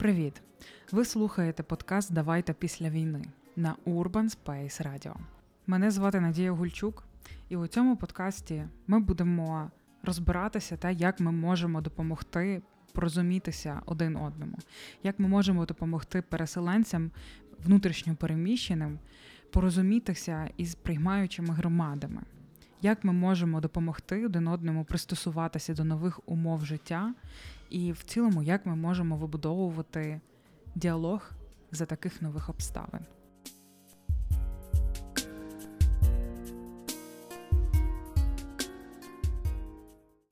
Привіт! Ви слухаєте подкаст Давайте після війни на Urban Space Radio. Мене звати Надія Гульчук, і у цьому подкасті ми будемо розбиратися та як ми можемо допомогти порозумітися один одному, як ми можемо допомогти переселенцям внутрішньо переміщеним порозумітися із приймаючими громадами. Як ми можемо допомогти один одному пристосуватися до нових умов життя, і в цілому, як ми можемо вибудовувати діалог за таких нових обставин?